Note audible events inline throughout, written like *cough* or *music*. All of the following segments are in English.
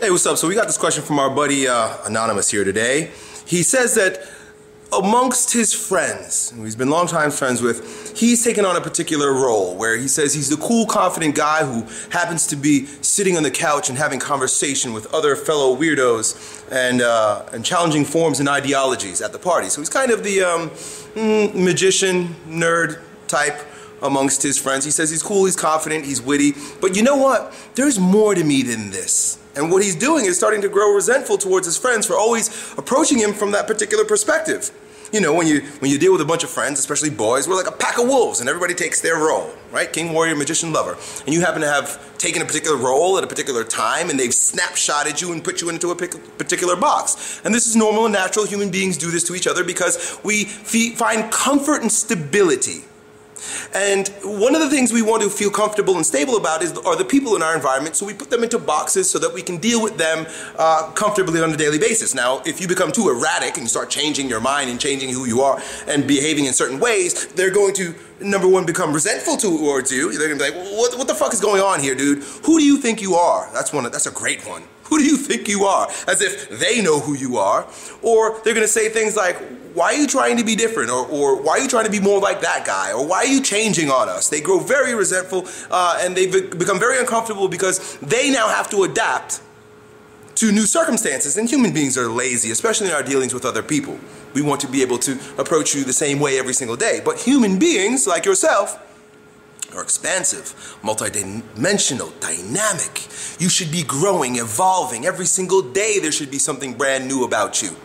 Hey, what's up? So we got this question from our buddy uh, Anonymous here today. He says that amongst his friends, who he's been longtime friends with, he's taken on a particular role where he says he's the cool, confident guy who happens to be sitting on the couch and having conversation with other fellow weirdos and uh, and challenging forms and ideologies at the party. So he's kind of the um, mm, magician nerd type amongst his friends. He says he's cool, he's confident, he's witty. But you know what? There's more to me than this. And what he's doing is starting to grow resentful towards his friends for always approaching him from that particular perspective. You know, when you when you deal with a bunch of friends, especially boys, we're like a pack of wolves, and everybody takes their role, right? King, warrior, magician, lover. And you happen to have taken a particular role at a particular time, and they've snapshotted you and put you into a particular box. And this is normal and natural. Human beings do this to each other because we find comfort and stability and one of the things we want to feel comfortable and stable about is are the people in our environment. So we put them into boxes so that we can deal with them uh, comfortably on a daily basis. Now, if you become too erratic and you start changing your mind and changing who you are and behaving in certain ways, they're going to number one become resentful towards you. They're gonna be like, what, what the fuck is going on here, dude? Who do you think you are? That's one. That's a great one. Who do you think you are? As if they know who you are. Or they're gonna say things like, why are you trying to be different? Or, or why are you trying to be more like that guy? Or why are you changing on us? They grow very resentful uh, and they become very uncomfortable because they now have to adapt to new circumstances. And human beings are lazy, especially in our dealings with other people. We want to be able to approach you the same way every single day. But human beings, like yourself, are expansive, multidimensional, dynamic. You should be growing, evolving. Every single day, there should be something brand new about you.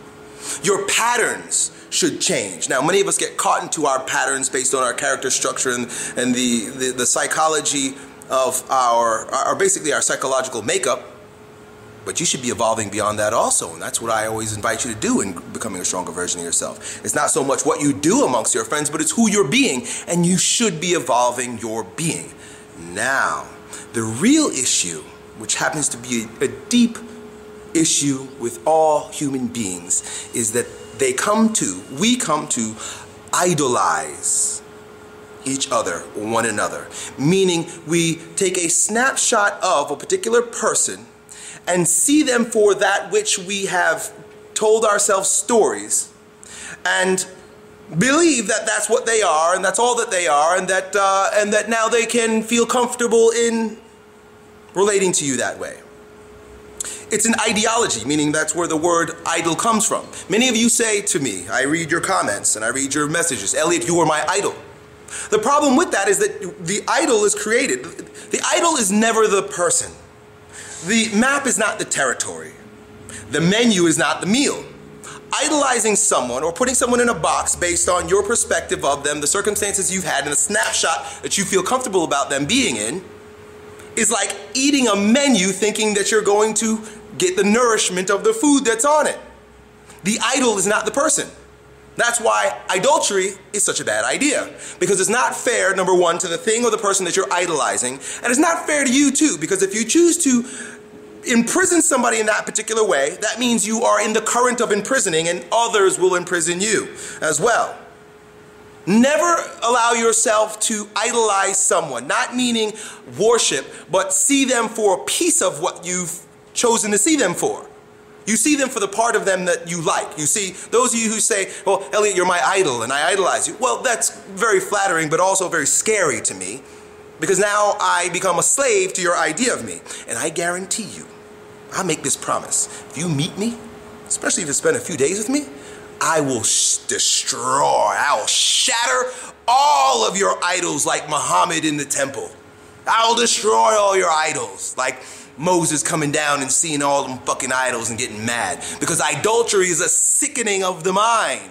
Your patterns should change. Now, many of us get caught into our patterns based on our character structure and, and the, the, the psychology of our, our, basically our psychological makeup. But you should be evolving beyond that also. And that's what I always invite you to do in becoming a stronger version of yourself. It's not so much what you do amongst your friends, but it's who you're being. And you should be evolving your being. Now, the real issue, which happens to be a deep issue with all human beings, is that they come to, we come to idolize each other, one another. Meaning, we take a snapshot of a particular person and see them for that which we have told ourselves stories and believe that that's what they are and that's all that they are and that uh, and that now they can feel comfortable in relating to you that way it's an ideology, meaning that's where the word idol comes from. Many of you say to me, I read your comments and I read your messages, Elliot, you are my idol. The problem with that is that the idol is created. The idol is never the person. The map is not the territory. The menu is not the meal. Idolizing someone or putting someone in a box based on your perspective of them, the circumstances you've had, and a snapshot that you feel comfortable about them being in, is like eating a menu thinking that you're going to get the nourishment of the food that's on it. The idol is not the person. That's why idolatry is such a bad idea. Because it's not fair, number one, to the thing or the person that you're idolizing. And it's not fair to you, too. Because if you choose to imprison somebody in that particular way, that means you are in the current of imprisoning, and others will imprison you as well. Never allow yourself to idolize someone, not meaning worship, but see them for a piece of what you've chosen to see them for. You see them for the part of them that you like. You see, those of you who say, Well, Elliot, you're my idol and I idolize you. Well, that's very flattering, but also very scary to me because now I become a slave to your idea of me. And I guarantee you, I make this promise. If you meet me, especially if you spend a few days with me, I will destroy, I will shatter all of your idols like Muhammad in the temple. I will destroy all your idols like Moses coming down and seeing all them fucking idols and getting mad. Because idolatry is a sickening of the mind.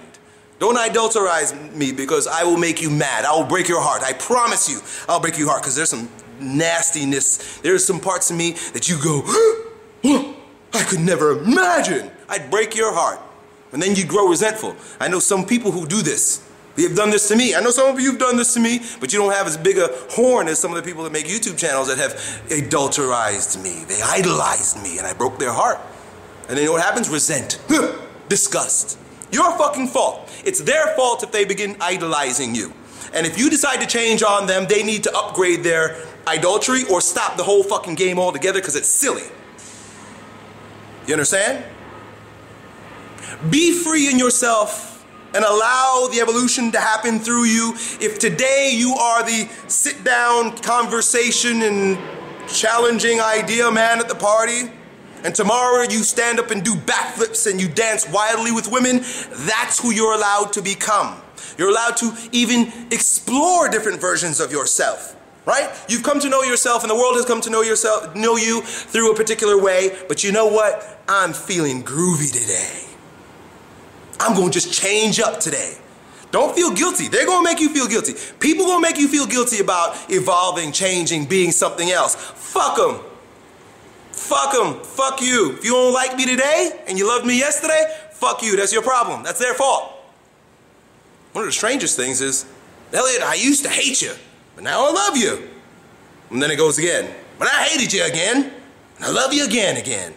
Don't idolatrize me because I will make you mad. I will break your heart. I promise you, I'll break your heart because there's some nastiness. There's some parts of me that you go, *gasps* I could never imagine. I'd break your heart. And then you grow resentful. I know some people who do this. They have done this to me. I know some of you have done this to me, but you don't have as big a horn as some of the people that make YouTube channels that have adulterized me. They idolized me, and I broke their heart. And then you know what happens? Resent, disgust. Your fucking fault. It's their fault if they begin idolizing you. And if you decide to change on them, they need to upgrade their idolatry or stop the whole fucking game altogether because it's silly. You understand? Be free in yourself and allow the evolution to happen through you. If today you are the sit down conversation and challenging idea man at the party, and tomorrow you stand up and do backflips and you dance wildly with women, that's who you're allowed to become. You're allowed to even explore different versions of yourself. Right? You've come to know yourself and the world has come to know yourself know you through a particular way, but you know what? I'm feeling groovy today. I'm to just change up today. Don't feel guilty. They're to make you feel guilty. People to make you feel guilty about evolving, changing, being something else. Fuck them. Fuck them. Fuck you. If you don't like me today and you loved me yesterday, fuck you. That's your problem. That's their fault. One of the strangest things is, Elliot, I used to hate you, but now I love you. And then it goes again. But I hated you again, and I love you again, again.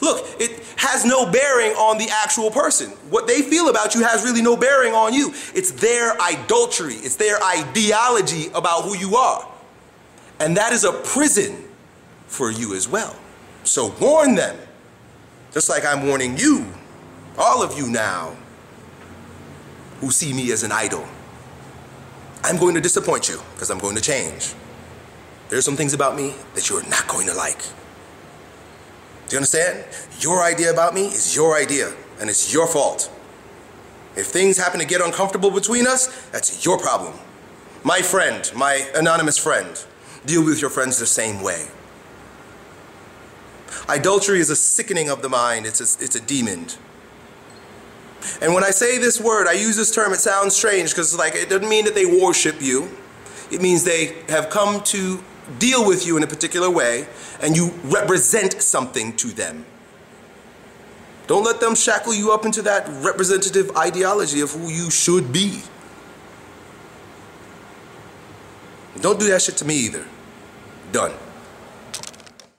Look, it has no bearing on the actual person. What they feel about you has really no bearing on you. It's their idolatry, it's their ideology about who you are. And that is a prison for you as well. So warn them, just like I'm warning you, all of you now, who see me as an idol. I'm going to disappoint you because I'm going to change. There's some things about me that you're not going to like. Do you understand? Your idea about me is your idea, and it's your fault. If things happen to get uncomfortable between us, that's your problem. My friend, my anonymous friend, deal with your friends the same way. Idolatry is a sickening of the mind, it's a, it's a demon. And when I say this word, I use this term, it sounds strange because like it doesn't mean that they worship you. It means they have come to deal with you in a particular way and you represent something to them. Don't let them shackle you up into that representative ideology of who you should be. Don't do that shit to me either. Done.